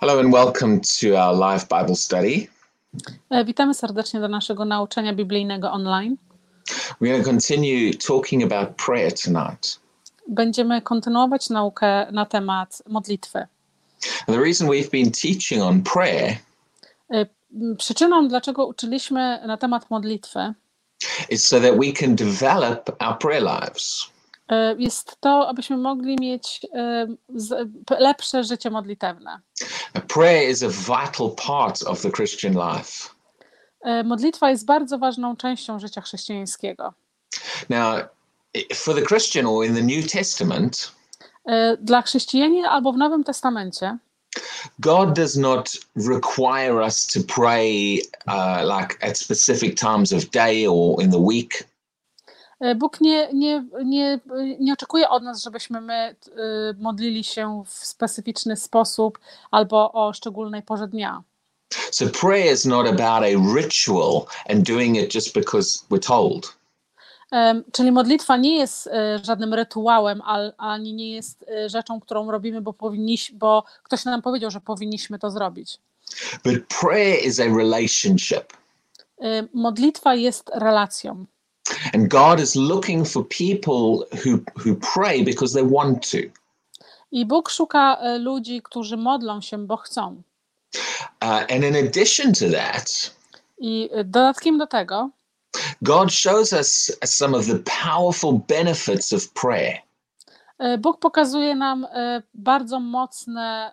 Hello and welcome to our live Bible study. E, Witamy serdecznie do naszego nauczania biblijnego online. We're going to continue talking about prayer tonight. Będziemy kontynuować naukę na temat modlitwy. And the reason we've been teaching on prayer E, Przyczyną, dlaczego uczyliśmy na temat modlitwy, is so that we can develop our prayer lives. E, jest to, abyśmy mogli mieć e, lepsze życie modlitewne. Prayer is a vital part of the Christian life. E, Modlitwa jest bardzo ważną częścią życia chrześcijańskiego. Now, for the Christian or in the New Testament, Dla chrześcijanin albo w Nowym Testamencie God does not require us to pray uh, like at specific times of day or in the week. E, Bóg nie, nie, nie, nie oczekuje od nas, żebyśmy my e, modlili się w specyficzny sposób albo o szczególnej porze dnia. So prayer is not about a ritual and doing it just because we're told. Czyli modlitwa nie jest e, żadnym rytuałem, al- ani nie jest e, rzeczą, którą robimy, bo, powinniś, bo ktoś nam powiedział, że powinniśmy to zrobić. But prayer is a relationship. E, Modlitwa jest relacją. And God is looking for people who, who pray because they want to. I Bóg szuka e, ludzi, którzy modlą się, bo chcą. Uh, and in addition to that, I e, dodatkiem do tego, God shows us some of the powerful benefits of prayer. e, Bóg pokazuje nam bardzo mocne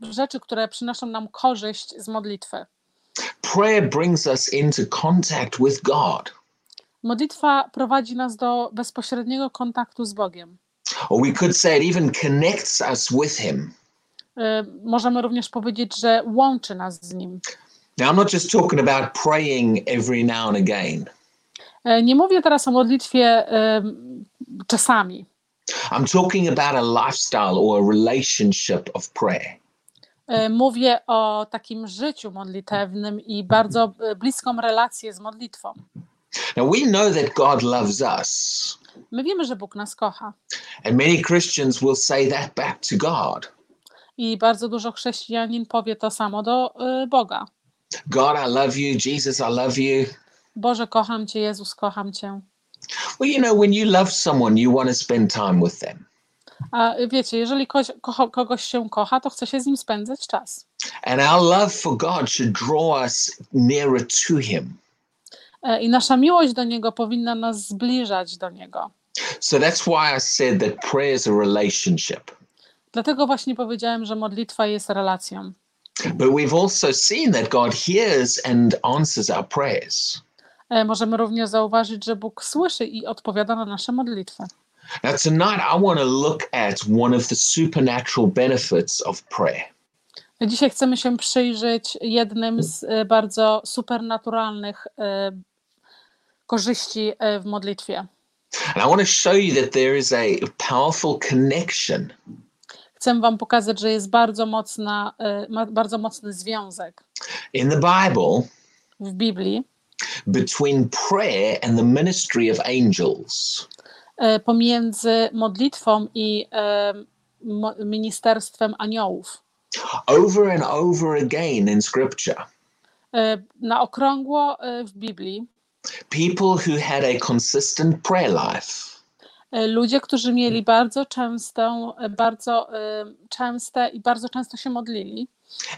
rzeczy, które przynoszą nam korzyść z modlitwy. Prayer brings us into contact with God. Modlitwa prowadzi nas do bezpośredniego kontaktu z Bogiem. Or we could say it even connects us with Him. E, Możemy również powiedzieć, że łączy nas z Nim. Now, I'm not just talking about praying every now and again. E, Nie mówię teraz o modlitwie em, czasami. I'm talking about a lifestyle or a relationship of prayer. Mówię o takim życiu modlitewnym i bardzo bliską relację z modlitwą. Now, we know that God loves us, My wiemy, że Bóg nas kocha and many Christians will say that back to God i bardzo dużo chrześcijanin powie to samo do e, Boga. God, I love you. Jesus, I love you. Boże, kocham Cię, Jezus, kocham Cię. Well, you know, when you love someone, you want to spend time with them. A wiecie, jeżeli kogoś, kocha, kogoś się kocha, to chce się z nim spędzać czas. And our love for God should draw us nearer to Him. E, I nasza miłość do Niego powinna nas zbliżać do Niego. So that's why I said that prayer is a relationship. Dlatego właśnie powiedziałem, że modlitwa jest relacją. But we've also seen that God hears and answers our prayers. E, Możemy również zauważyć, że Bóg słyszy i odpowiada na nasze modlitwy. Now, tonight, I want to look at one of the supernatural benefits of prayer. Dzisiaj chcemy się przyjrzeć jednym z e, bardzo supernaturalnych e, korzyści e, w modlitwie. And I want to show you that there is a powerful connection Chcę Wam pokazać, że jest bardzo, mocna, bardzo mocny związek in the Bible w Biblii between prayer and the ministry of angels. pomiędzy modlitwą i ministerstwem aniołów. Over and over again in Scripture, E, Na okrągło e, w Biblii people who had a consistent prayer life e, ludzie, którzy mieli bardzo częstą, bardzo częste i bardzo często się modlili,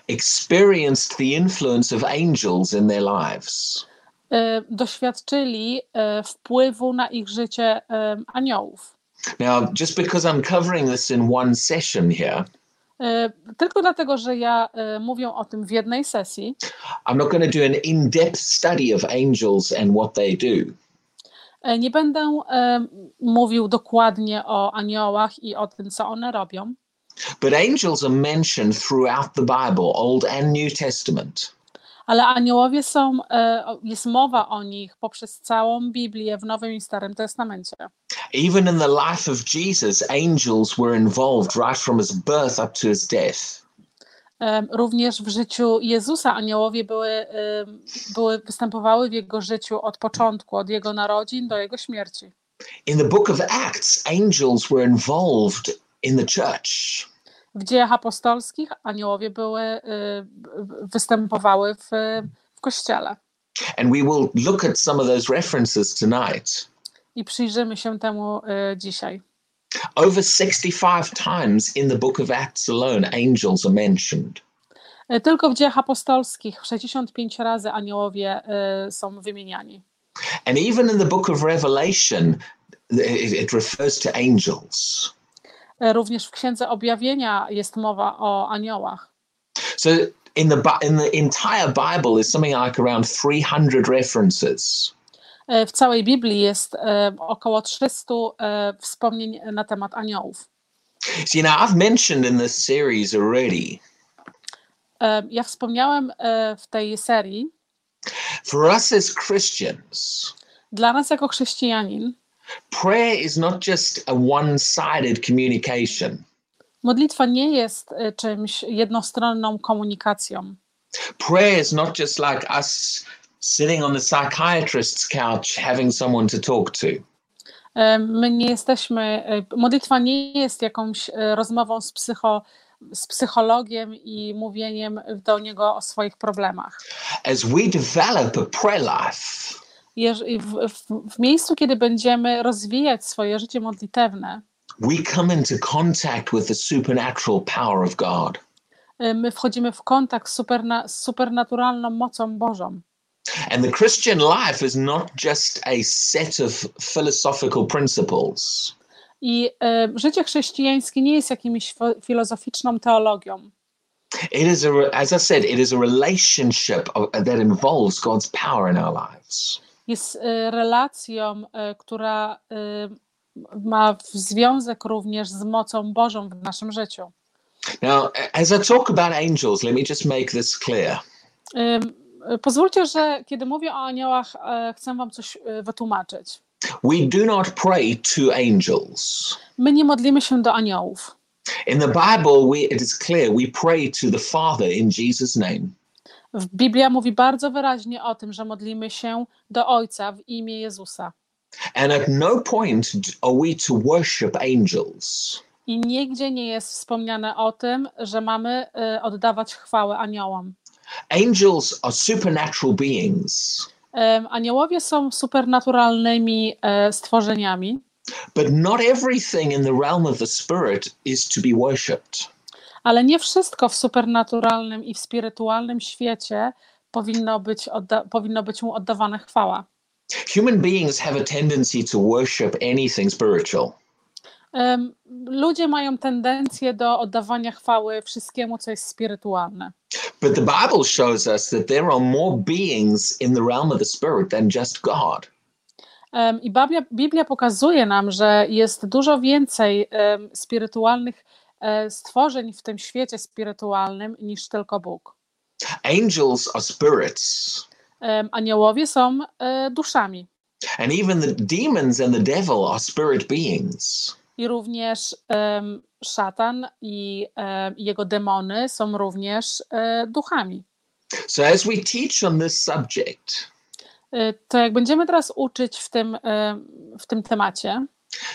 experienced the influence of angels in their lives. doświadczyli wpływu na ich życie aniołów. Now, just because I'm covering this in one session here, Tylko dlatego, że ja e, mówię o tym w jednej sesji, I'm not going to do an in depth study of angels and what they do. e, nie będę e, mówił dokładnie o aniołach i o tym, co one robią, But angels are mentioned throughout the Bible, Old and New Testament. ale aniołowie są, e, jest mowa o nich poprzez całą Biblię w Nowym i Starym Testamencie. Even in the life of Jesus, angels were involved right from his birth up to his death. Również w życiu Jezusa aniołowie były, były, występowały w jego życiu od początku, od jego narodzin do jego śmierci. In the book of Acts, angels were involved in the church. W dziejach apostolskich aniołowie były, y, występowały w, w kościele. And we will look at some of those references tonight. I przyjrzymy się temu y, dzisiaj. Over 65 times in the book of Acts alone, angels are mentioned. Y, Tylko w dziejach apostolskich 65 razy aniołowie y, są wymieniani. And even in the book of Revelation, it, refers to angels. Również w Księdze Objawienia jest mowa o aniołach. So in the in the entire Bible is something like around 300 references. Y, W całej Biblii jest y, około 300 y, wspomnień na temat aniołów. You know, I've mentioned in this series already, Ja wspomniałem w tej serii, for us as Christians, dla nas jako chrześcijanin, prayer is not just a one-sided communication. modlitwa nie jest czymś jednostronną komunikacją. Prayer is not just like us sitting on the psychiatrist's couch having someone to talk to. E, My nie jesteśmy, e, modlitwa nie jest jakąś e, rozmową z, psycho, z psychologiem i mówieniem do niego o swoich problemach. As we develop a prayer life, W, w, w miejscu, kiedy będziemy rozwijać swoje życie modlitewne, we come into contact with the supernatural power of God. my wchodzimy w kontakt z, superna, z supernaturalną mocą Bożą. And the Christian life is not just a set of philosophical principles. I e, życie chrześcijańskie nie jest jakimś filozoficzną teologią. It is a, as I said, it is a relationship of, that involves God's power in our lives. Jest e, relacją, e, która e, ma związek również z mocą Bożą w naszym życiu. Now, as I talk about angels, let me just make this clear. Y, Pozwólcie, że kiedy mówię o aniołach, e, chcę Wam coś e, wytłumaczyć. We do not pray to angels. My nie modlimy się do aniołów. In the Bible, we, it is clear we pray to the Father in Jesus' name. W- Biblia mówi bardzo wyraźnie o tym, że modlimy się do Ojca w imię Jezusa. And at no point are we to worship angels. I nigdzie nie jest wspomniane o tym, że mamy e, oddawać chwałę aniołom. Angels are supernatural beings, Aniołowie są supernaturalnymi e, stworzeniami, but not everything in the realm of the Spirit is to be worshipped. ale nie wszystko w supernaturalnym i w spirytualnym świecie powinno być, odda- powinno być mu oddawane chwała. Human beings have a tendency to worship anything spiritual. Ludzie mają tendencję do oddawania chwały wszystkiemu, co jest spirytualne. But the Bible shows us that there are more beings in the realm of the Spirit than just God. I Biblia, Biblia pokazuje nam, że jest dużo więcej em, spirytualnych e, stworzeń w tym świecie spirytualnym niż tylko Bóg. Angels are spirits, Em, Aniołowie są e, duszami and even the demons and the devil are spirit beings. I również szatan i jego demony są również e, duchami. So, as we teach on this subject, E, To jak będziemy teraz uczyć w tym, em, w tym temacie,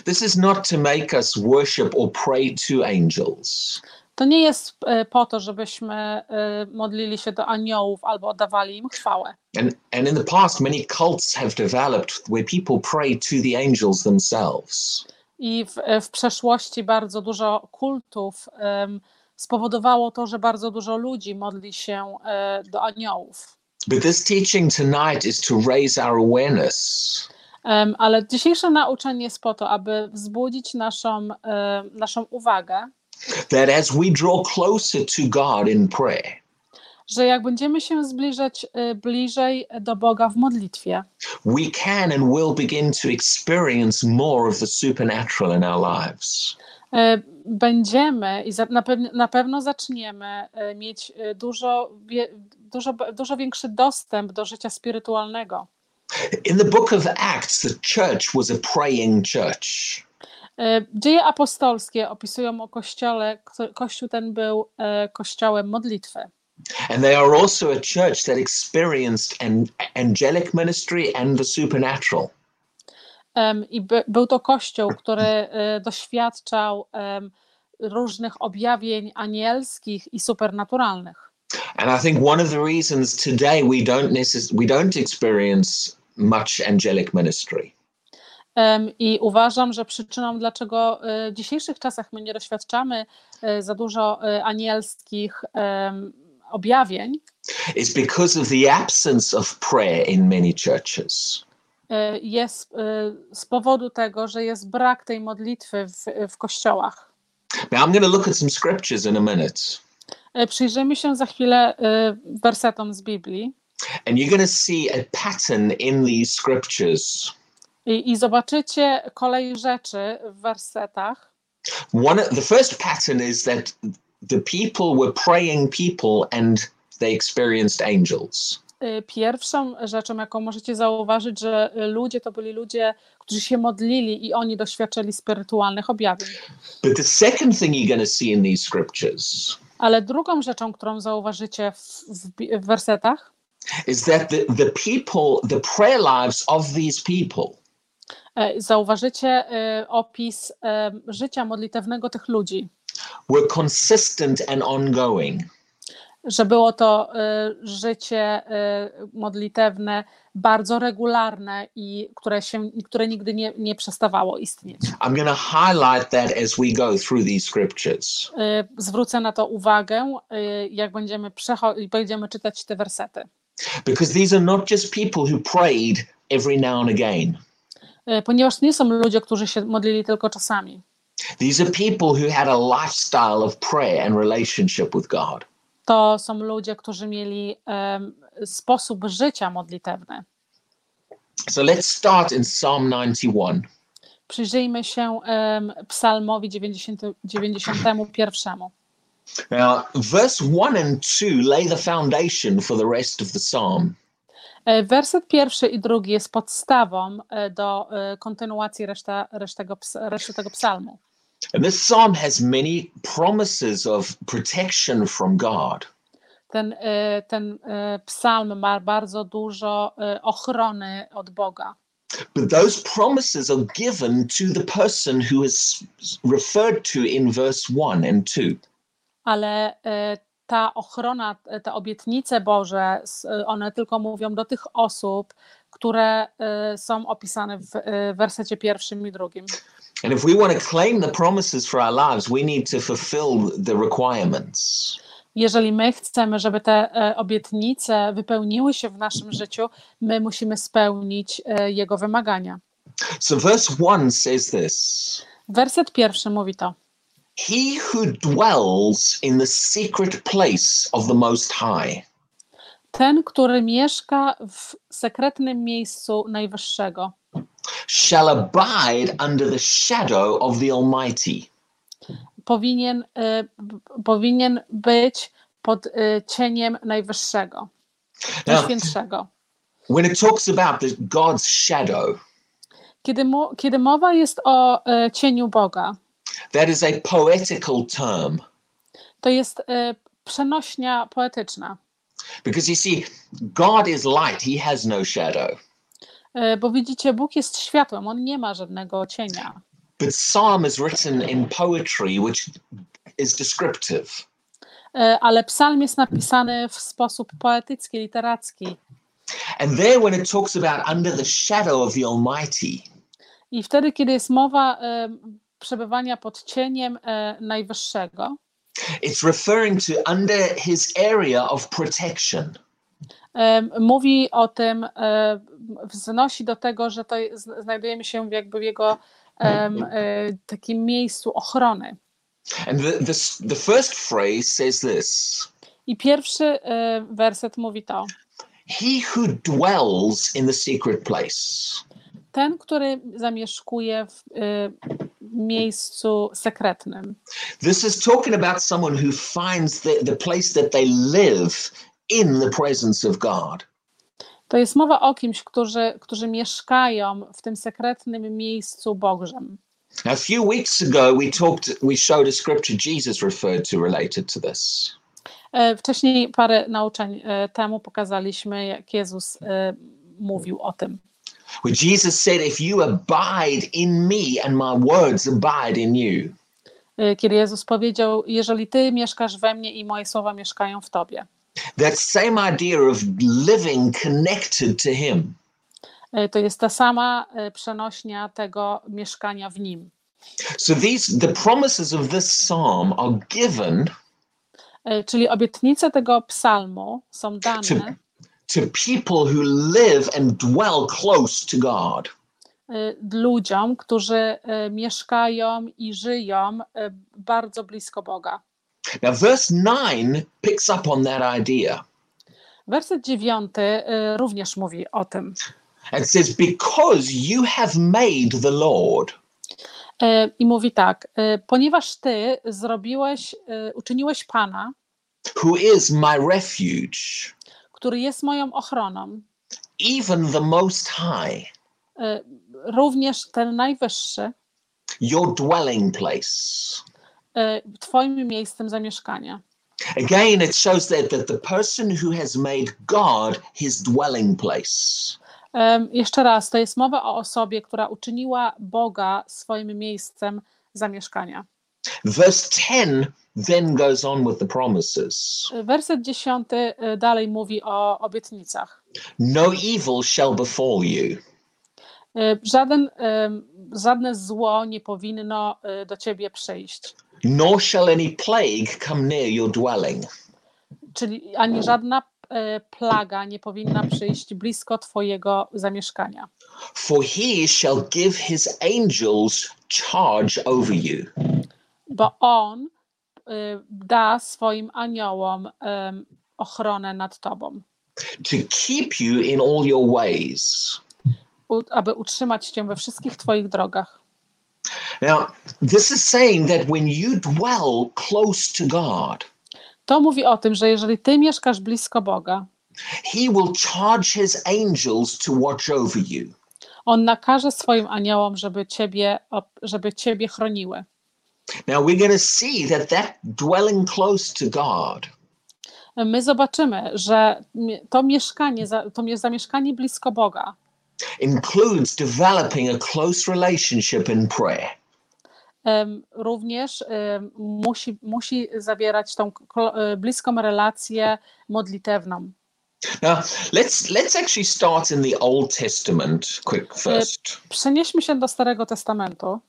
this is not to make us worship or pray to angels. To nie jest e, po to, żebyśmy e, modlili się do aniołów albo oddawali im chwałę. And, and in the past, many cults have developed where people pray to the angels themselves. I w, e, w przeszłości bardzo dużo kultów spowodowało to, że bardzo dużo ludzi modli się e, do aniołów. But this teaching tonight is to raise our awareness Ale dzisiejsze nauczanie jest po to, aby wzbudzić naszą, e, naszą uwagę, that as we draw closer to God in prayer, że jak będziemy się zbliżać e, bliżej do Boga w modlitwie, we can and will begin to experience more of the supernatural in our lives. e, będziemy i na, pewno, na pewno zaczniemy e, mieć dużo, dużo, dużo większy dostęp do życia spirytualnego. In the book of Acts, the church was a praying church. Dzieje apostolskie opisują o kościole, kto- kościół ten był kościołem modlitwy. And they are also a church that experienced an angelic ministry and the supernatural. Em, I by, był to kościół, który e, doświadczał różnych objawień anielskich i supernaturalnych. And I think one of the reasons today we don't necess- we don't experience much angelic ministry I uważam, że przyczyną, dlaczego e, w dzisiejszych czasach my nie doświadczamy e, za dużo anielskich objawień, is because of the absence of prayer in many churches. e, jest e, z powodu tego, że jest brak tej modlitwy w, w kościołach. Now I'm going to look at some scriptures in a minute, E, Przyjrzyjmy się za chwilę wersetom z Biblii and you're going to see a pattern in these scriptures. i, i zobaczycie kolej rzeczy w wersetach. One the first pattern is that the people were praying people and they experienced angels. Y, Pierwszą rzeczą, jaką możecie zauważyć, że ludzie to byli ludzie, którzy się modlili i oni doświadczyli spirytualnych objawień. But the second thing you're going to see in these scriptures Ale drugą rzeczą, którą zauważycie w, w, w wersetach, is that the, the people, the prayer lives of these people e, zauważycie y, opis e, życia modlitewnego tych ludzi, were consistent and ongoing. że było to y, życie y, modlitewne bardzo regularne i które, się, które nigdy nie, nie przestawało istnieć. I'm going to highlight that as we go through these scriptures. Y, Zwrócę na to uwagę, y, jak będziemy, przecho- będziemy czytać te wersety. Because these are not just people who prayed every now and again. Y, Ponieważ nie są ludzie, którzy się modlili tylko czasami. These are people who had a lifestyle of prayer and relationship with God. To są ludzie, którzy mieli em, sposób życia modlitewny. So let's start in Psalm 91. Przyjrzyjmy się em, Psalmowi 90, 91. Now, verse 1 and 2 lay the foundation for the rest of the psalm. E, Werset pierwszy i drugi jest podstawą e, do e, kontynuacji reszta, resztego, reszty tego psalmu. And this psalm has many promises of protection from God. Ten, ten psalm ma bardzo dużo ochrony od Boga. But those promises are given to the person who is referred to in verse 1 and 2. ale ta ochrona, e, te obietnice Boże, e, one tylko mówią do tych osób, które e, są opisane w wersecie pierwszym i drugim. And if we want to claim the promises for our lives, we need to fulfill the requirements. Jeżeli my chcemy, żeby te obietnice wypełniły się w naszym życiu, my musimy spełnić jego wymagania. So, verse 1 says this Werset pierwszy mówi to. He who dwells in the secret place of the Most High Ten, który mieszka w sekretnym miejscu Najwyższego, shall abide under the shadow of the Almighty. powinien, b- powinien być pod e, cieniem Najwyższego, Najświętszego. when it talks about the, God's shadow, Kiedy, mo- kiedy mowa jest o e, cieniu Boga, that is a poetical term to jest e, przenośnia poetyczna, because you see, God is light, He has no shadow. E, bo widzicie, Bóg jest światłem, on nie ma żadnego cienia. But Psalm is written in poetry, which is descriptive. E, Ale psalm jest napisany w sposób poetycki, literacki. And there, when it talks about under the shadow of the Almighty, I wtedy, kiedy jest mowa przebywania pod cieniem e, Najwyższego, it's referring to under His area of protection. mówi o tym, e, wznosi do tego, że to znajdujemy się jakby w jego e, takim miejscu ochrony. And the, the, the first phrase says this I pierwszy werset mówi to. He who dwells in the secret place. Ten, który zamieszkuje w miejscu sekretnym. This is talking about someone who finds the, the place that they live in the presence of God. To jest mowa o kimś, którzy, którzy mieszkają w tym sekretnym miejscu Bożym. A few weeks ago, we talked, we showed a scripture Jesus referred to related to this. E, Wcześniej parę nauczeń e, temu pokazaliśmy, jak Jezus e, mówił o tym. Where Jesus said, If you abide in me and my words abide in you, y, kiedy Jezus powiedział: Jeżeli ty mieszkasz we mnie i moje słowa mieszkają w tobie. That same idea of living connected to Him. Y, To jest ta sama y, przenośnia tego mieszkania w nim. So these the promises of this psalm are given Czyli obietnice tego psalmu są dane to people who live and dwell close to God. y, ludziom, którzy y, mieszkają i żyją y, bardzo blisko Boga. Now, verse 9 picks up on that idea Werset dziewiąty y, również mówi o tym. and says, Because you have made the Lord, I mówi tak, ponieważ ty zrobiłeś, uczyniłeś Pana, who is my refuge, który jest moją ochroną, even the Most High, y, również ten najwyższy, your dwelling place. y, twoim miejscem zamieszkania. Again, it shows that, that the person who has made God his dwelling place Em, Jeszcze raz, to jest mowa o osobie, która uczyniła Boga swoim miejscem zamieszkania. Verse 10 then goes on with the promises. Y, Werset dziesiąty y, dalej mówi o obietnicach. No evil shall befall you, Y, Żaden, żadne zło nie powinno do ciebie przyjść, nor shall any plague come near your dwelling. czyli ani żadna e, plaga nie powinna przyjść blisko twojego zamieszkania. For he shall give his angels charge over you bo on da swoim aniołom ochronę nad tobą, to keep you in all your ways. u, aby utrzymać cię we wszystkich twoich drogach. Now, this is saying that when you dwell close to God, To mówi o tym, że jeżeli ty mieszkasz blisko Boga, he will charge his angels to watch over you. on nakaże swoim aniołom, żeby ciebie, żeby ciebie chroniły. Now, we're going to see that that dwelling close to God My zobaczymy, że to mieszkanie, to mie- zamieszkanie blisko Boga includes developing a close relationship in prayer. również musi, musi zawierać tą e, bliską relację modlitewną. Now, let's let's actually start in the Old Testament quick first. Przenieśmy się do Starego Testamentu.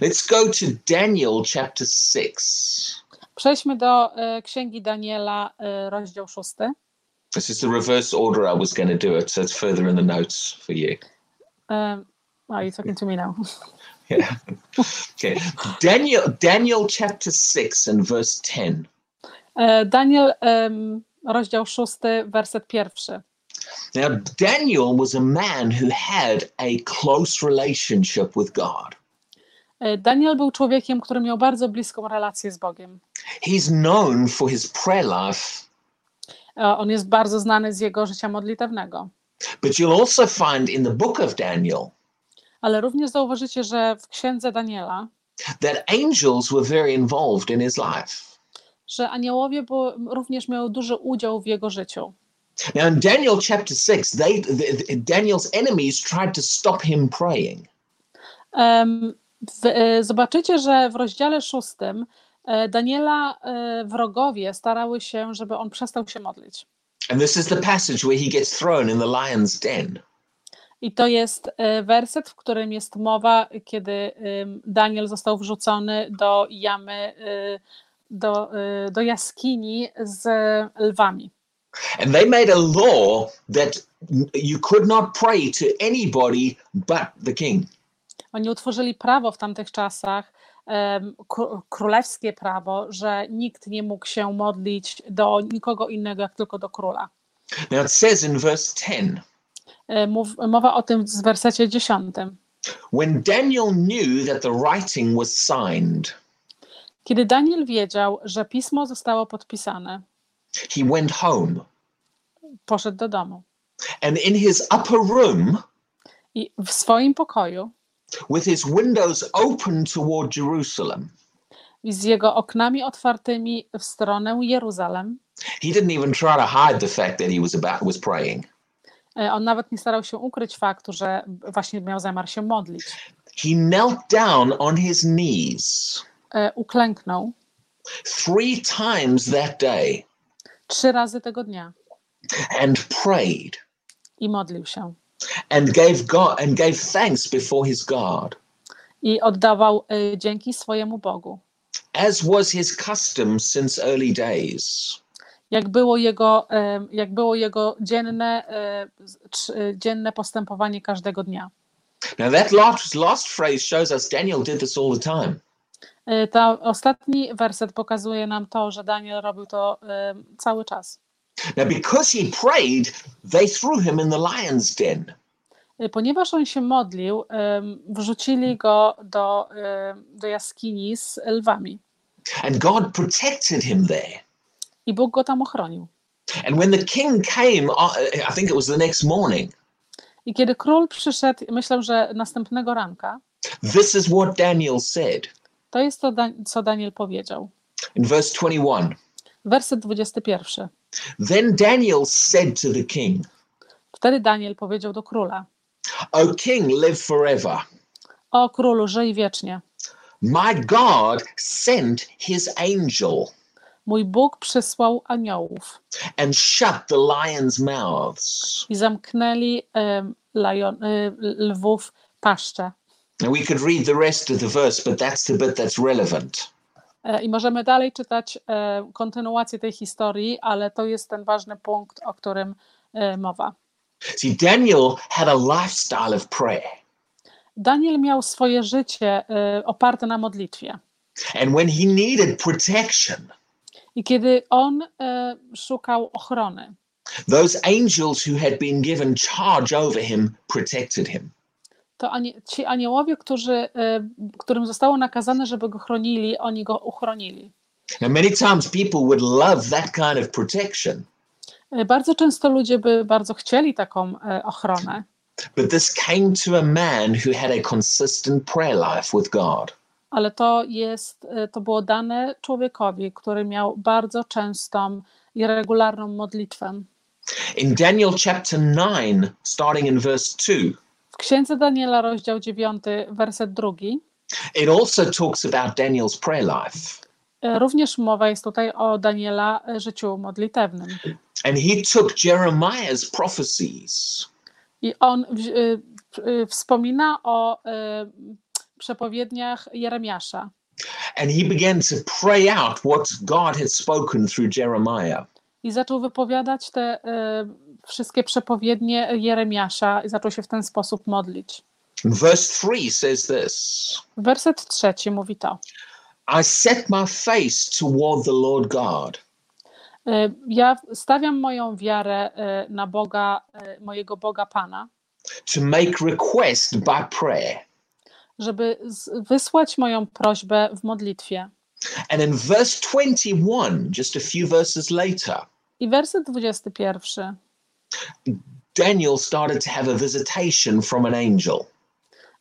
Let's go to Daniel chapter 6. Przejdźmy do e, Księgi Daniela, e, rozdział 6. This is the reverse order I was going to do it, so it's further in the notes for you. Um, are you talking to me now? Yeah. okay. Daniel Daniel chapter 6 and verse 10. E, Daniel, em, rozdział 6, werset pierwszy. Now Daniel was a man who had a close relationship with God. E, Daniel był człowiekiem, który miał bardzo bliską relację z Bogiem. He's known for his prayer life, E, On jest bardzo znany z jego życia modlitewnego. but you'll also find in the book of Daniel Ale również zauważycie, że w Księdze Daniela, that angels were very involved in his life. że aniołowie było, również miały duży udział w jego życiu. Now in Daniel chapter 6, they the, the- Daniel's enemies tried to stop him praying. E, zobaczycie, że w rozdziale 6 e, Daniela e, wrogowie starały się, żeby on przestał się modlić. And this is the passage where he gets thrown in the lion's den. I to jest e, werset, w którym jest mowa, kiedy Daniel został wrzucony do jamy, e, do, e, do jaskini z lwami. And they made a law that you could not pray to anybody but the king. Oni utworzyli prawo w tamtych czasach, królewskie prawo, że nikt nie mógł się modlić do nikogo innego, jak tylko do króla. Now it says in verse 10 E, mowa o tym w wersecie 10. when Daniel knew that the writing was signed, Kiedy Daniel wiedział, że pismo zostało podpisane, he went home. poszedł do domu And in his upper room, i w swoim pokoju with his windows open toward Jerusalem, i z jego oknami otwartymi w stronę Jeruzalem, he didn't even try to hide the fact that he was about was praying. e, on nawet nie starał się ukryć faktu, że właśnie miał zamiar się modlić. He knelt down on his knees e, uklęknął three times that day trzy razy tego dnia and prayed i modlił się. And gave God and gave thanks before his God, I oddawał e, dzięki swojemu Bogu. as was his custom since early days. Jak było jego, e, jak było jego dzienne, trz- e, dzienne postępowanie każdego dnia. Now that last last phrase shows us Daniel did this all the time. Ta ostatni werset pokazuje nam to, że Daniel robił to cały czas. Now because he prayed, they threw him in the lion's den. E, Ponieważ on się modlił, wrzucili go do, do jaskini z lwami And God protected him there. i Bóg go tam ochronił. And when the king came, uh, I think it was the next morning, I kiedy król przyszedł, myślę, że następnego ranka, this is what Daniel said to jest to, co Daniel powiedział. in verse 21. Werset 21. Then Daniel said to the king, Wtedy Daniel powiedział do króla: O king, live forever. O królu, żyj wiecznie. My God sent his angel Mój Bóg przysłał aniołów and shut the lions' mouths. i zamknęli em, lajon, y, lwów paszcze. And we could read the rest of the verse, but that's the bit that's relevant. E, I możemy dalej czytać e, kontynuację tej historii, ale to jest ten ważny punkt, o którym e, mowa. See, Daniel had a lifestyle of prayer. Daniel miał swoje życie oparte na modlitwie. And when he needed protection, I kiedy on szukał ochrony, those angels who had been given charge over him protected him. To anie, ci aniołowie, którzy, e, którym zostało nakazane, żeby go chronili, oni go uchronili. Now, many times people would love that kind of protection, E, Bardzo często ludzie by bardzo chcieli taką e, ochronę, but this came to a man who had a consistent prayer life with God. ale to jest, to było dane człowiekowi, który miał bardzo częstą i regularną modlitwę. In Daniel chapter 9, starting in verse 2, W Księdze Daniela, rozdział 9, werset drugi, it also talks about Daniel's prayer life. e, również mowa jest tutaj o Daniela e, życiu modlitewnym. And he took Jeremiah's prophecies I on w, y, y, wspomina o przepowiedniach Jeremiasza. and he began to pray out what God had spoken through Jeremiah. I zaczął wypowiadać te wszystkie przepowiednie Jeremiasza i zaczął się w ten sposób modlić. Verse 3 says this Werset trzeci mówi to. I set my face toward the Lord God. Y, Ja stawiam moją wiarę y, na Boga, y, mojego Boga Pana, to make request by prayer. żeby wysłać moją prośbę w modlitwie. And in verse 21, just a few verses later, I werset 21. Daniel started to have a visitation from an angel.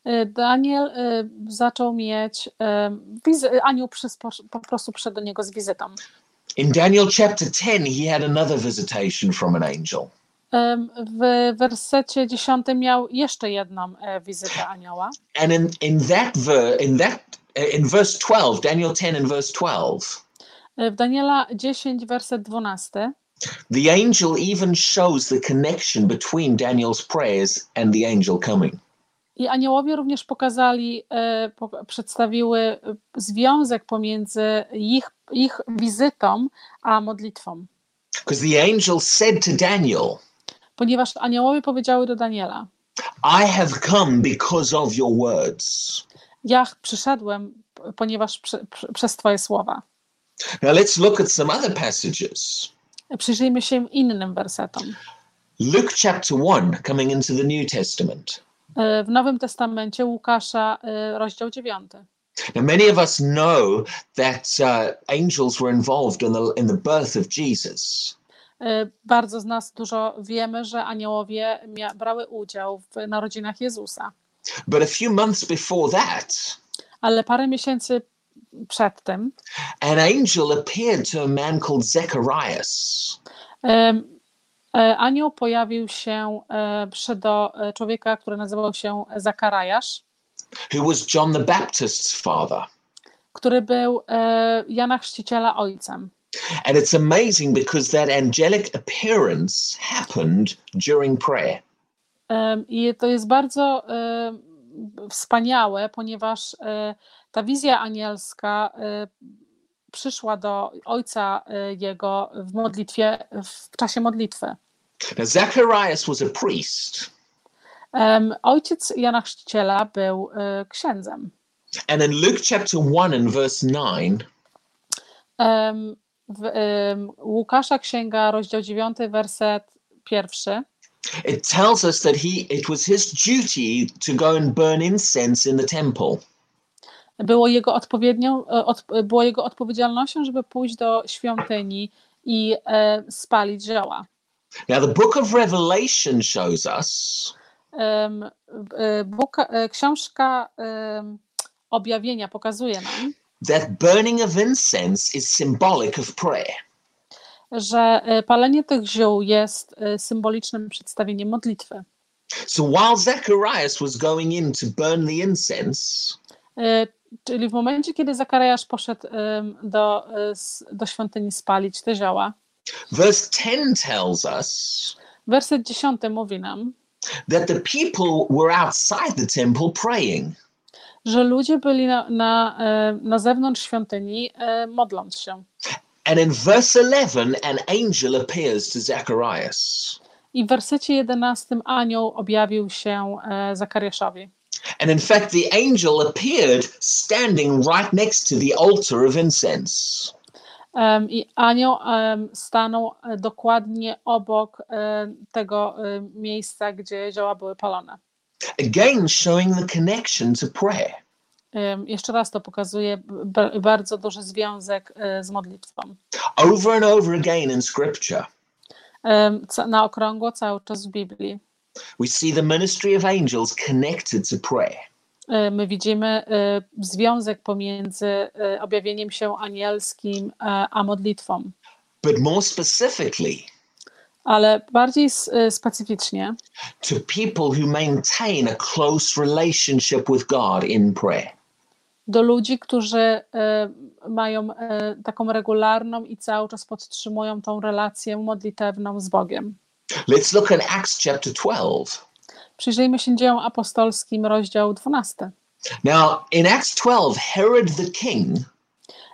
Y, Daniel y, zaczął mieć, wizy- anioł po prostu przyszedł do niego z wizytą. In Daniel chapter 10, he had another visitation from an angel. W wersecie 10 miał jeszcze jedną e, wizytę anioła. And in, in that ver- in that in verse 12, Daniel 10 and verse 12, E, W Daniela 10, werset 12, the angel even shows the connection between Daniel's prayers and the angel coming. i aniołowie również pokazali, e, przedstawiły związek pomiędzy ich, ich wizytą a modlitwą. Because the angel said to Daniel, Ponieważ aniołowie powiedziały do Daniela: I have come because of your words. Ja przyszedłem, ponieważ przy, przy, przez Twoje słowa. Now let's look at some other passages. Przyjrzyjmy się innym wersetom. Luke chapter 1, coming into the New Testament. E, W Nowym Testamencie Łukasza, e, rozdział 9. Now, many of us know that uh, angels were involved in the, in the birth of Jesus. E, Bardzo z nas dużo wiemy, że aniołowie brały udział w narodzinach Jezusa, But a few months before that, ale parę miesięcy przed tym an angel appeared to a man called Zacharias. e, anioł pojawił się e, przy do e, człowieka, który nazywał się Zakarajasz. who was John the Baptist's father. który był Jana Chrzciciela ojcem. And it's amazing because that angelic appearance happened during prayer. I to jest bardzo wspaniałe, ponieważ ta wizja anielska e, przyszła do ojca e, jego w modlitwie, w czasie modlitwy. Now, Zacharias was a priest, Em, Ojciec Jana Chrzciciela był e, księdzem. and in Luke chapter 1 and verse 9, Em, W em, Łukasza Księga, rozdział 9, werset pierwszy. it tells us that he it was his duty to go and burn incense in the temple. Było jego, odpowiednią, e, od, było jego odpowiedzialnością, żeby pójść do świątyni i e, spalić zioła. Now, the book of Revelation shows us e, Bóg, e, książka em, objawienia pokazuje nam, that burning of incense is symbolic of prayer. że e, palenie tych ziół jest e, symbolicznym przedstawieniem modlitwy. So while Zacharias was going in to burn the incense, E, Czyli w momencie, kiedy Zakariasz poszedł do, e, do świątyni spalić te zioła, verse 10 tells us werset 10 mówi nam, that the people were outside the temple praying. że ludzie byli na, na, e, na zewnątrz świątyni e, modląc się. And in verse 11, an angel appears to Zacharias. I w wersecie 11 anioł objawił się Zakariaszowi. And in fact, the angel appeared standing right next to the altar of incense. Em, I anioł em, stanął e, dokładnie obok e, tego e, miejsca, gdzie zioła były palone. Again, showing the connection to prayer. Jeszcze raz to pokazuje bardzo duży związek z modlitwą. Over and over again in scripture, Na okrągło cały czas w Biblii. We see the ministry of angels connected to prayer. E, My widzimy e, związek pomiędzy e, objawieniem się anielskim a modlitwą. But more specifically, Ale bardziej specyficznie to people who maintain a close relationship with God in prayer. do ludzi, którzy mają taką regularną i cały czas podtrzymują tą relację modlitewną z Bogiem. Let's look at Acts chapter 12. Przyjrzyjmy się dziełom apostolskim, rozdział 12. Now, in Acts 12, Herod the king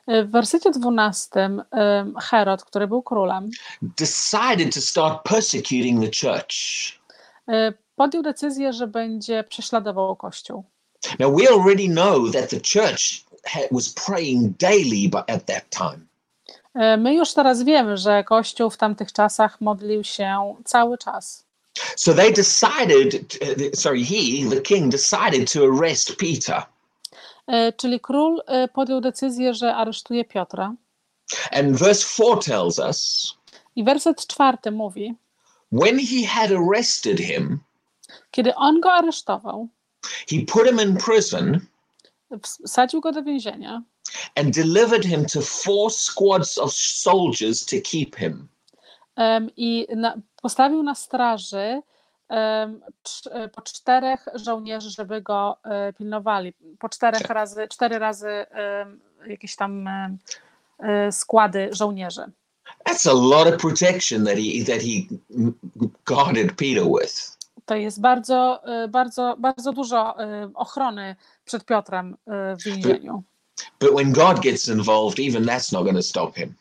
E, W wersecie 12 em, Herod, który był królem, decided to start persecuting the church. e, podjął decyzję, że będzie prześladował Kościół. Now, we already know that the church was praying daily at that time. E, My już teraz wiemy, że Kościół w tamtych czasach modlił się cały czas. So they decided, uh, sorry, he, the king, decided to arrest Peter. E, Czyli król e, podjął decyzję, że aresztuje Piotra. And verse 4 tells us I werset czwarty mówi, when he had arrested him, kiedy on go aresztował, he put him in prison wsadził go do więzienia and delivered him to four squads of soldiers to keep him. em, i na, postawił na straży em, cz- e, po czterech żołnierzy, żeby go e, pilnowali. Po czterech Tak. razy, cztery razy jakieś tam e, składy żołnierzy. That's a lot of protection that he that he guarded Peter with. To jest bardzo, bardzo, bardzo dużo ochrony przed Piotrem w więzieniu. But when God gets involved, even that's not going to stop him.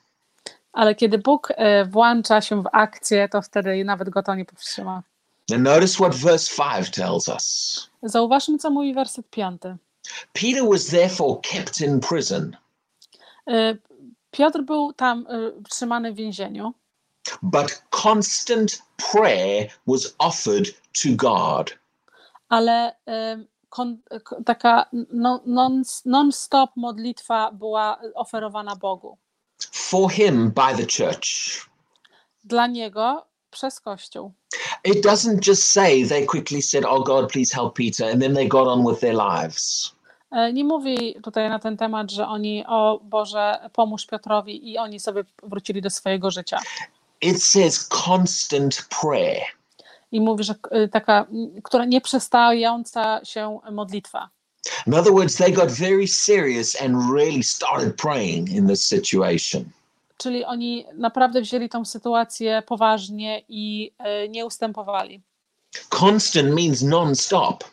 Ale kiedy Bóg e, włącza się w akcję, to wtedy nawet go to nie powstrzyma. Now notice what verse 5 tells us. Zauważmy, co mówi werset piąty. Peter was therefore kept in prison, E, Piotr był tam e, trzymany w więzieniu, but constant prayer was offered to God. ale kon, taka no- non- non-stop modlitwa była oferowana Bogu. For him by the church. Dla niego przez Kościół. It doesn't just say they quickly said, Oh God, please help Peter, and then they got on with their lives. E, Nie mówi tutaj na ten temat, że oni, o Boże, pomóż Piotrowi i oni sobie wrócili do swojego życia. It says constant prayer. I mówi, że e, taka, m, która nieprzestająca się modlitwa. In other words, they got very serious and really started praying in this situation. Czyli oni naprawdę wzięli tą sytuację poważnie i e, nie ustępowali. Constant means non-stop.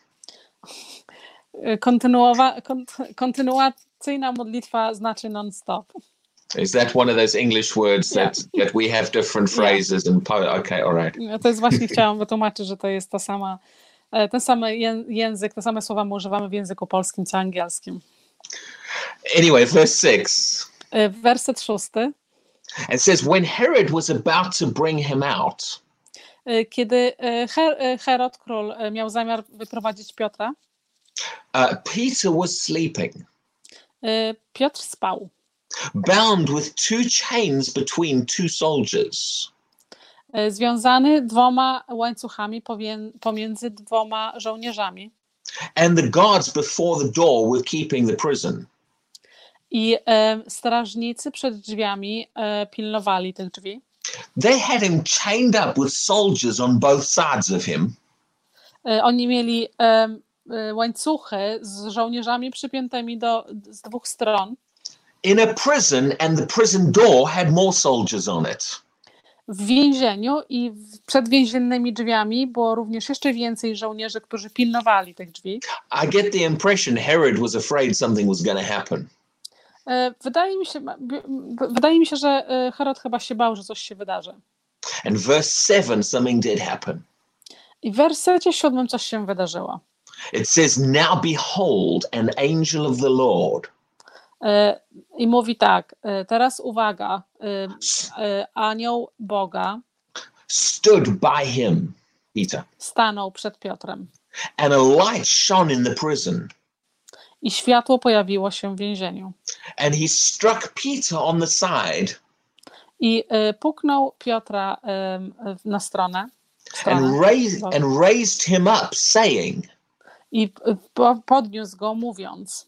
Kontynuowa, kont, kontynuacyjna modlitwa znaczy non-stop. Is that one of those English words Yeah. that, that we have different Yeah. phrases and po- okay, all right. Ja To jest właśnie chciałam wytłumaczyć, że to jest ta sama, e, ten sam ję- język, te same słowa my używamy w języku polskim co angielskim. Anyway, verse six. E, Werset szósty. It says, when Herod was about to bring him out, E, Kiedy Her, Herod, król, miał zamiar wyprowadzić Piotra, uh, Peter was sleeping, Piotr spał, bound with two chains between two soldiers. e, związany dwoma łańcuchami pomiędzy dwoma żołnierzami. And the guards before the door were keeping the prison. I e, strażnicy przed drzwiami e, pilnowali tych drzwi. They had him chained up with soldiers on both sides of him. E, Oni mieli e, e, łańcuchy z żołnierzami przypiętymi do, z dwóch stron in a prison, and the prison door had more soldiers on it. w więzieniu i przed więziennymi drzwiami było również jeszcze więcej żołnierzy, którzy pilnowali tych drzwi. I get the impression Herod was afraid something was going to happen. E, Wydaje mi się, wydaje mi się, że e, Herod chyba się bał, że coś się wydarzy. And verse 7, something did happen. I w wersecie siódmym coś się wydarzyło. It says, Now behold, an angel of the Lord I mówi tak, e, teraz uwaga, e, e, anioł Boga stood by him, Peter, stanął przed Piotrem. And a light shone in the prison. i światło pojawiło się w więzieniu. And he struck Peter on the side. I e, puknął Piotra na stronę, stronę and raised, and raised him up, saying, i podniósł go mówiąc,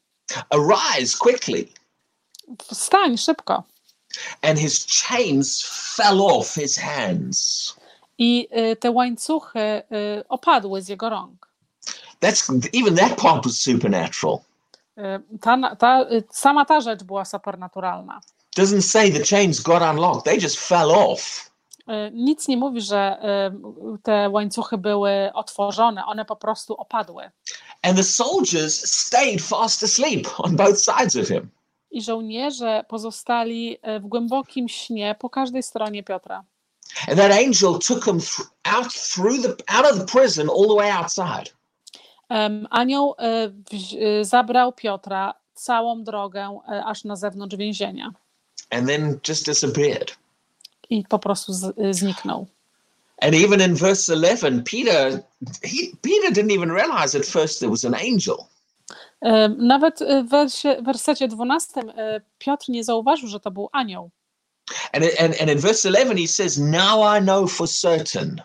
Arise quickly. wstań szybko. And his chains fell off his hands. I e, te łańcuchy e, opadły z jego rąk. That's even that part was supernatural. E, Ta, ta, e, sama ta rzecz była supernaturalna. Doesn't say the chains got unlocked, they just fell off. E, Nic nie mówi, że e, te łańcuchy były otworzone, one po prostu opadły. And the soldiers stayed fast asleep on both sides of him. I żołnierze pozostali e, w głębokim śnie po każdej stronie Piotra. And that angel took him th- out through the out of the prison all the way outside. Em, Anioł e, e, zabrał Piotra całą drogę e, aż na zewnątrz więzienia And then just disappeared. i po prostu z, e, zniknął. And even in verse 11, Peter he, Peter didn't even realize at first there was an angel. Nawet w wersie, wersecie 12 e, Piotr nie zauważył, że to był anioł. And, and, and in verse 11, he says, Now I know for certain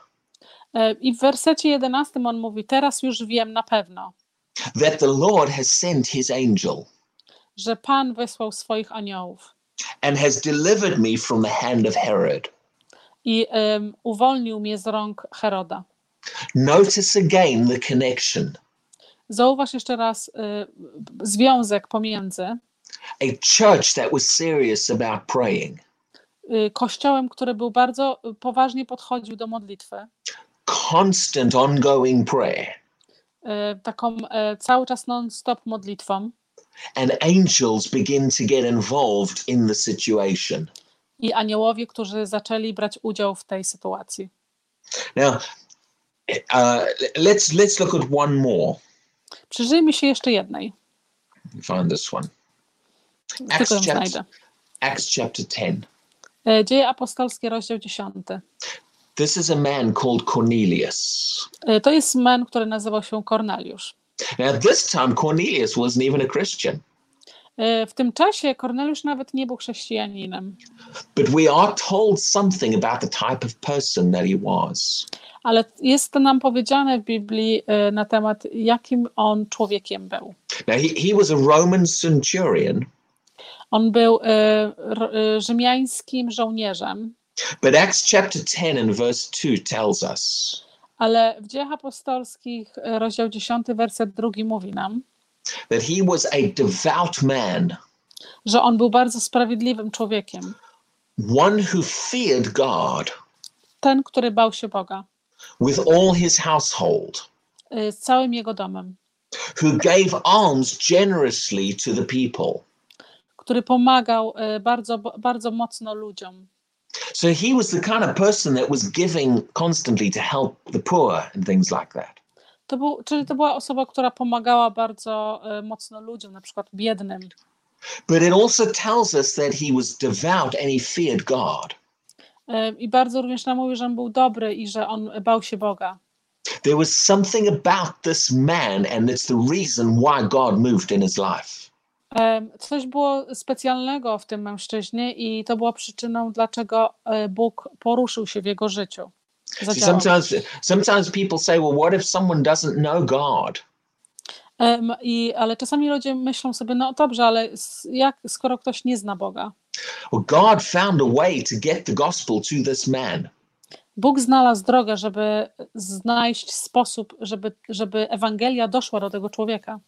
E, I w wersecie 11 on mówi: Teraz już wiem na pewno, that the Lord has sent his angel że Pan wysłał swoich aniołów and has delivered me from the hand of Herod. I em, uwolnił mnie z rąk Heroda. Notice again the connection. Zauważ jeszcze raz e, związek pomiędzy A church that was serious about praying, y, kościołem, który był bardzo y, poważnie podchodził do modlitwy, constant ongoing prayer, y, taką y, cały czas non-stop modlitwą and angels begin to get involved in the situation. I aniołowie, którzy zaczęli brać udział w tej sytuacji. Now, uh, let's let's look at one more. Przyjrzyjmy się jeszcze jednej, Find this one. tylko Acts ją chapter, znajdę. Acts chapter 10. Y, Dzieje apostolskie, rozdział 10. This is a man called Cornelius. Y, To jest men, który nazywał się Korneliusz. Now, this time Cornelius wasn't even a Christian, W tym czasie Korneliusz nawet nie był chrześcijaninem, but we are told something about the type of person that he was. ale jest to nam powiedziane w Biblii y, na temat, jakim on człowiekiem był. Now, he, he was a Roman centurion, On był r- y, rzymiańskim żołnierzem, but Acts chapter 10 and verse 2 tells us ale w Dziejach Apostolskich, y, rozdział 10, werset 2 mówi nam, that he was a devout man, że on był bardzo sprawiedliwym człowiekiem. one who feared God Ten, który bał się Boga with all his household, y, z całym jego domem, who gave alms generously to the people. który pomagał y, bardzo, bardzo mocno ludziom. So he was the kind of person that was giving constantly to help the poor and things like that. To był, czyli to była osoba, która pomagała bardzo y, mocno ludziom, na przykład biednym. But it also tells us that he was devout and he feared God. Y, I bardzo również nam mówi, że on był dobry i że on bał się Boga. There was something about this man, and it's the reason why God moved in his life. Em, Coś było specjalnego w tym mężczyźnie i to była przyczyną, dlaczego e, Bóg poruszył się w jego życiu. Sometimes, sometimes people say, "Well, what if someone doesn't know God?" I, ale czasami ludzie myślą sobie, no dobrze, ale jak, skoro ktoś nie zna Boga? Well, God found a way to get the gospel to this man. Bóg znalazł drogę, żeby znaleźć sposób, żeby, żeby Ewangelia doszła do tego człowieka.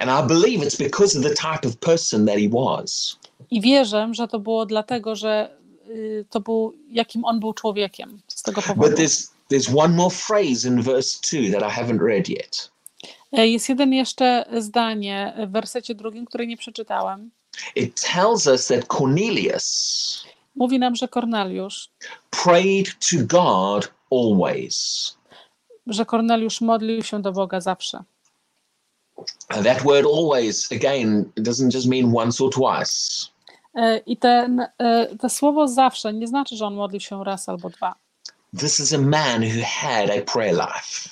And I believe it's because of the type of person that he was. I wierzę, że to było dlatego, że y, to był, jakim on był człowiekiem z tego But powodu. there's there's one more phrase in verse two that I haven't read yet. E, Jest jeden jeszcze zdanie w wersecie drugim, który nie przeczytałem. It tells us that Cornelius Mówi nam, że Korneliusz, prayed to God always. że Korneliusz modlił się do Boga zawsze. That word always, again, doesn't just mean once or twice. E, I ten, e, to słowo zawsze nie znaczy, że on modlił się raz albo dwa. This is a man who had a prayer life.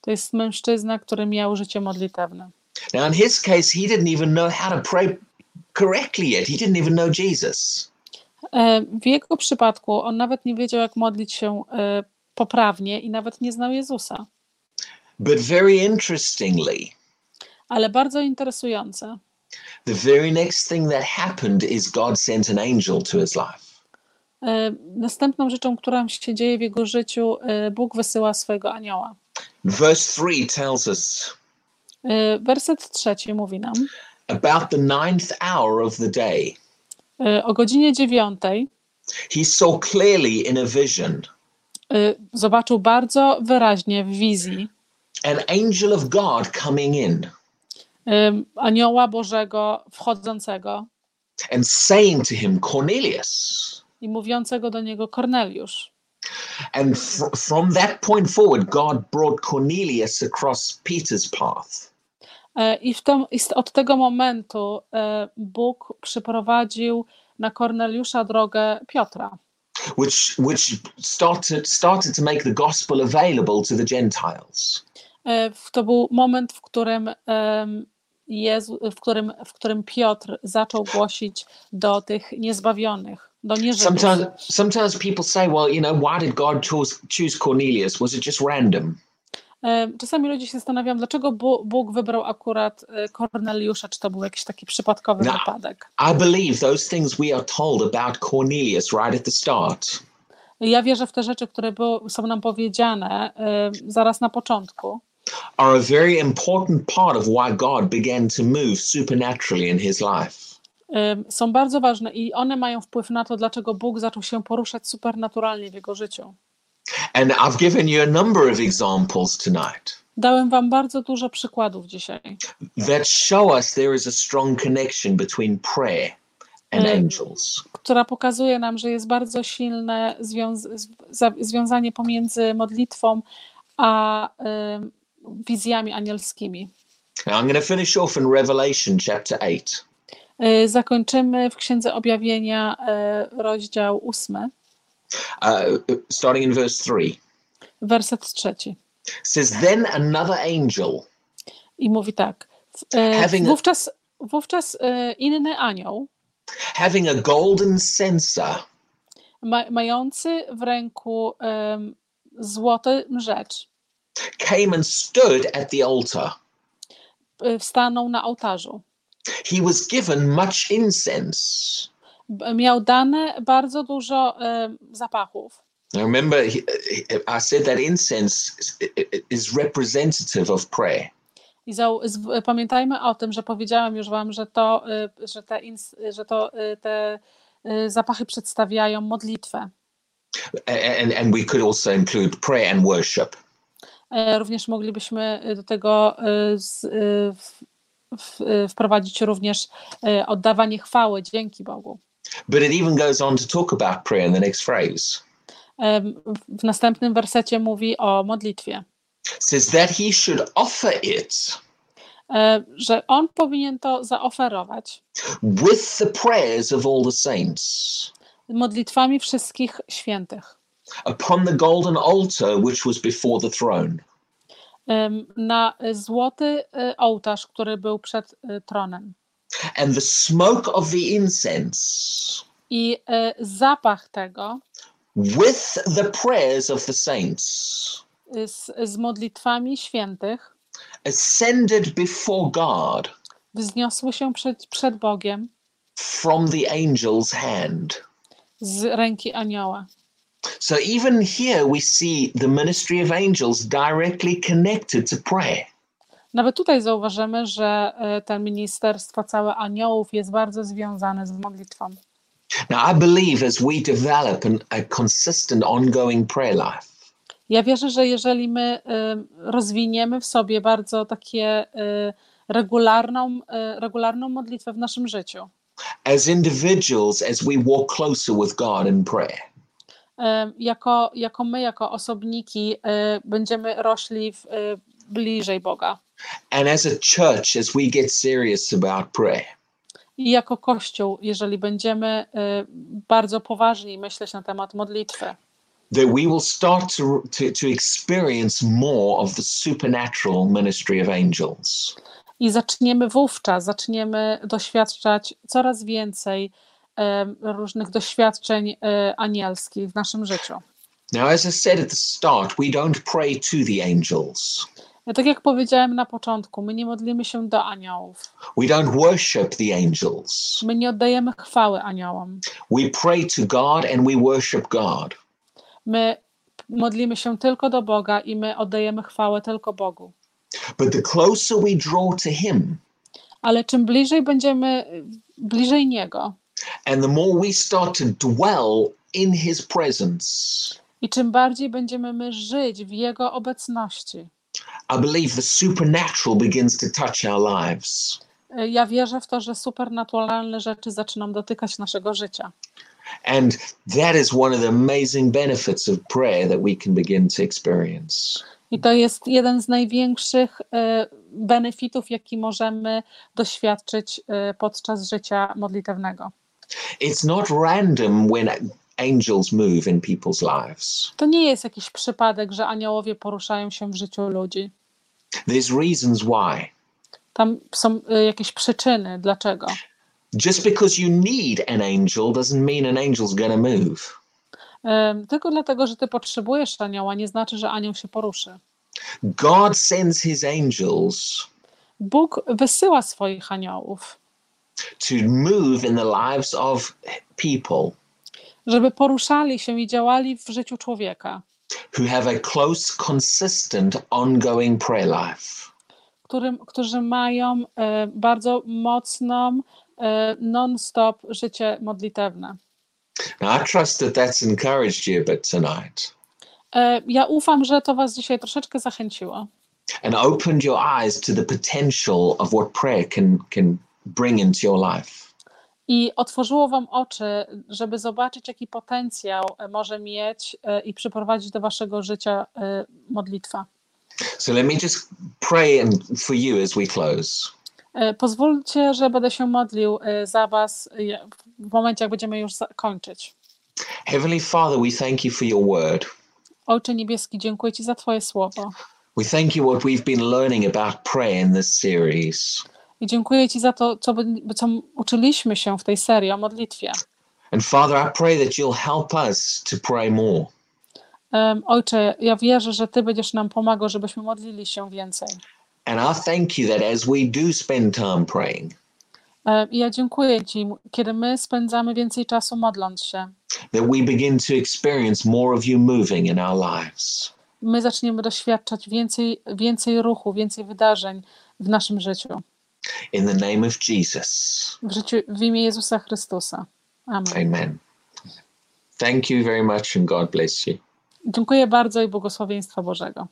To jest mężczyzna, który miał życie modlitewne. Now, in his case, he didn't even know how to pray correctly yet. He didn't even know Jesus. E, W jego przypadku on nawet nie wiedział, jak modlić się e, poprawnie i nawet nie znał Jezusa. But very interestingly, Ale bardzo interesujące, the very next thing that happened is God sent an angel to his life. E, następną rzeczą, która się dzieje w jego życiu, e, Bóg wysyła swojego anioła. Verse 3 tells us E, Werset trzeci mówi nam, about the ninth hour of the day, o godzinie dziewiątej he saw clearly in a vision. zobaczył bardzo wyraźnie w wizji. An angel of God coming in. Anioła Bożego wchodzącego. And saying to him, Cornelius. I mówiącego do niego Korneliusz. And fr- from that point forward, God brought Cornelius across Peter's path. E, I, w tom, i od tego momentu e, Bóg przyprowadził na Korneliusza drogę Piotra, which which started started to make the gospel available to the Gentiles. E, To był moment, w którym, Jezu, w którym, w którym Piotr zaczął głosić do tych niezbawionych. Sometimes sometimes people say, well, you know, why did God choose choose Cornelius? Was it just random? E, Czasami ludzie się zastanawiają, dlaczego Bóg wybrał akurat e, Korneliusza, czy to był jakiś taki przypadkowy No. wypadek. I believe those things we are told about Cornelius right at the start Ja wierzę w te rzeczy, które są nam powiedziane e, zaraz na początku. are a very important part of why God began to move supernaturally in his life. Są bardzo ważne i one mają wpływ na to, dlaczego Bóg zaczął się poruszać supernaturalnie w jego życiu. And I've given you a number of examples tonight Dałem wam bardzo dużo przykładów dzisiaj, that show us there is a strong connection between prayer and angels. która pokazuje nam, że jest bardzo silne związ związanie pomiędzy modlitwą a ym, wizjami anielskimi. Now I'm going to finish off in Revelation chapter 8. Y, Zakończymy w Księdze Objawienia y, rozdział ósmy, uh, starting in verse 3. werset trzeci. Says, Then another angel, I mówi tak. a- Wówczas, wówczas inny anioł, having a golden censer, ma, mający w ręku em, złoty rzecz, came and stood at the altar. y, stanął na ołtarzu. He was given much incense. Miał dane bardzo dużo em, zapachów. Remember, I said that incense is- representative of prayer. I zau- z- pamiętajmy o tym, że powiedziałam już Wam, że to, y, że te, że to y, te y, zapachy przedstawiają modlitwę. And, and we could also include prayer and worship. E, Również moglibyśmy do tego z, w, wprowadzić również y, oddawanie chwały, dzięki Bogu. But it even goes on to talk about prayer in the next phrase. W następnym wersecie mówi o modlitwie, It says that he should offer it e, że on powinien to zaoferować with the prayers of all the saints modlitwami wszystkich świętych upon the golden altar which was before the throne. Na złoty e, ołtarz, który był przed e, tronem. And the smoke of the incense I e, zapach tego with the prayers of the saints z, z modlitwami świętych ascended before God wzniosły się przed, przed Bogiem from the angel's hand. z ręki anioła. So even here we see the ministry of angels directly connected to prayer. Nawet tutaj zauważymy, że e, to ministerstwo całe aniołów jest bardzo związane z modlitwą. Now, I believe as we develop an, a consistent, ongoing prayer life, Ja wierzę, że jeżeli my e, rozwiniemy w sobie bardzo takie e, regularną, regularną modlitwę w naszym życiu, as individuals, as we walk closer with God in prayer, jako, jako my, jako osobniki, będziemy rośli w, bliżej Boga. and as a church, as we get serious about prayer, I jako Kościół, jeżeli będziemy bardzo poważni myśleć na temat modlitwy, that we will start to, to, to experience more of the supernatural ministry of angels. i zaczniemy wówczas, zaczniemy doświadczać coraz więcej różnych doświadczeń e, anielskich w naszym życiu. Now, as I said at the start, we don't pray to the angels. Tak jak powiedziałem na początku, my nie modlimy się do aniołów. We don't worship the angels. My nie oddajemy chwały aniołom. We pray to God and we worship God. My modlimy się tylko do Boga i my oddajemy chwałę tylko Bogu. But the closer we draw to Him Ale czym bliżej będziemy bliżej Niego and the more we start to dwell in His presence, i czym bardziej będziemy my żyć w Jego obecności, I believe the supernatural begins to touch our lives. y, ja wierzę w to, że supernaturalne rzeczy zaczną dotykać naszego życia. And that is one of the amazing benefits of prayer that we can begin to experience. I to jest jeden z największych e, benefitów, jaki możemy doświadczyć e, podczas życia modlitewnego. It's not random when angels move in people's lives. To nie jest jakiś przypadek, że aniołowie poruszają się w życiu ludzi. There's reasons why. Tam są e, jakieś przyczyny, dlaczego. Just because you need an angel doesn't mean an angel's to move. Tylko dlatego, że ty potrzebujesz anioła, nie znaczy, że anioł się poruszy. God sends his angels Bóg wysyła swoich aniołów, to move in the lives of people żeby poruszali się i działali w życiu człowieka, who have a close, consistent, ongoing prayer life. którym, którzy mają e, bardzo mocną, e, non-stop życie modlitewne. Now, I trust that that's encouraged you a bit tonight E, Ja ufam, że to Was dzisiaj troszeczkę zachęciło and opened your eyes to the potential of what prayer can, can bring into your life. i otworzyło Wam oczy, żeby zobaczyć, jaki potencjał e, może mieć e, i przyprowadzić do Waszego życia e, modlitwa. So let me just pray and for you as we close. Pozwólcie, że będę się modlił za Was w momencie, jak będziemy już kończyć. Heavenly Father, we thank you for your word. Ojcze Niebieski, dziękuję Ci za Twoje słowo. We thank you what we've been learning about prayer in this series. I dziękuję Ci za to, co, co uczyliśmy się w tej serii o modlitwie. And Father, I pray that you'll help us to pray more. Ojcze, ja wierzę, że Ty będziesz nam pomagał, żebyśmy modlili się więcej. And I thank you that as we do spend time praying, I ja dziękuję Ci, kiedy my spędzamy więcej czasu modląc się, that we begin to experience more of you moving in our lives. my zaczniemy doświadczać więcej, więcej ruchu, więcej wydarzeń w naszym życiu. In the name of Jesus. W, życiu, w imię Jezusa Chrystusa. Amen. Amen. Thank you very much and God bless you. Dziękuję bardzo i błogosławieństwa Bożego.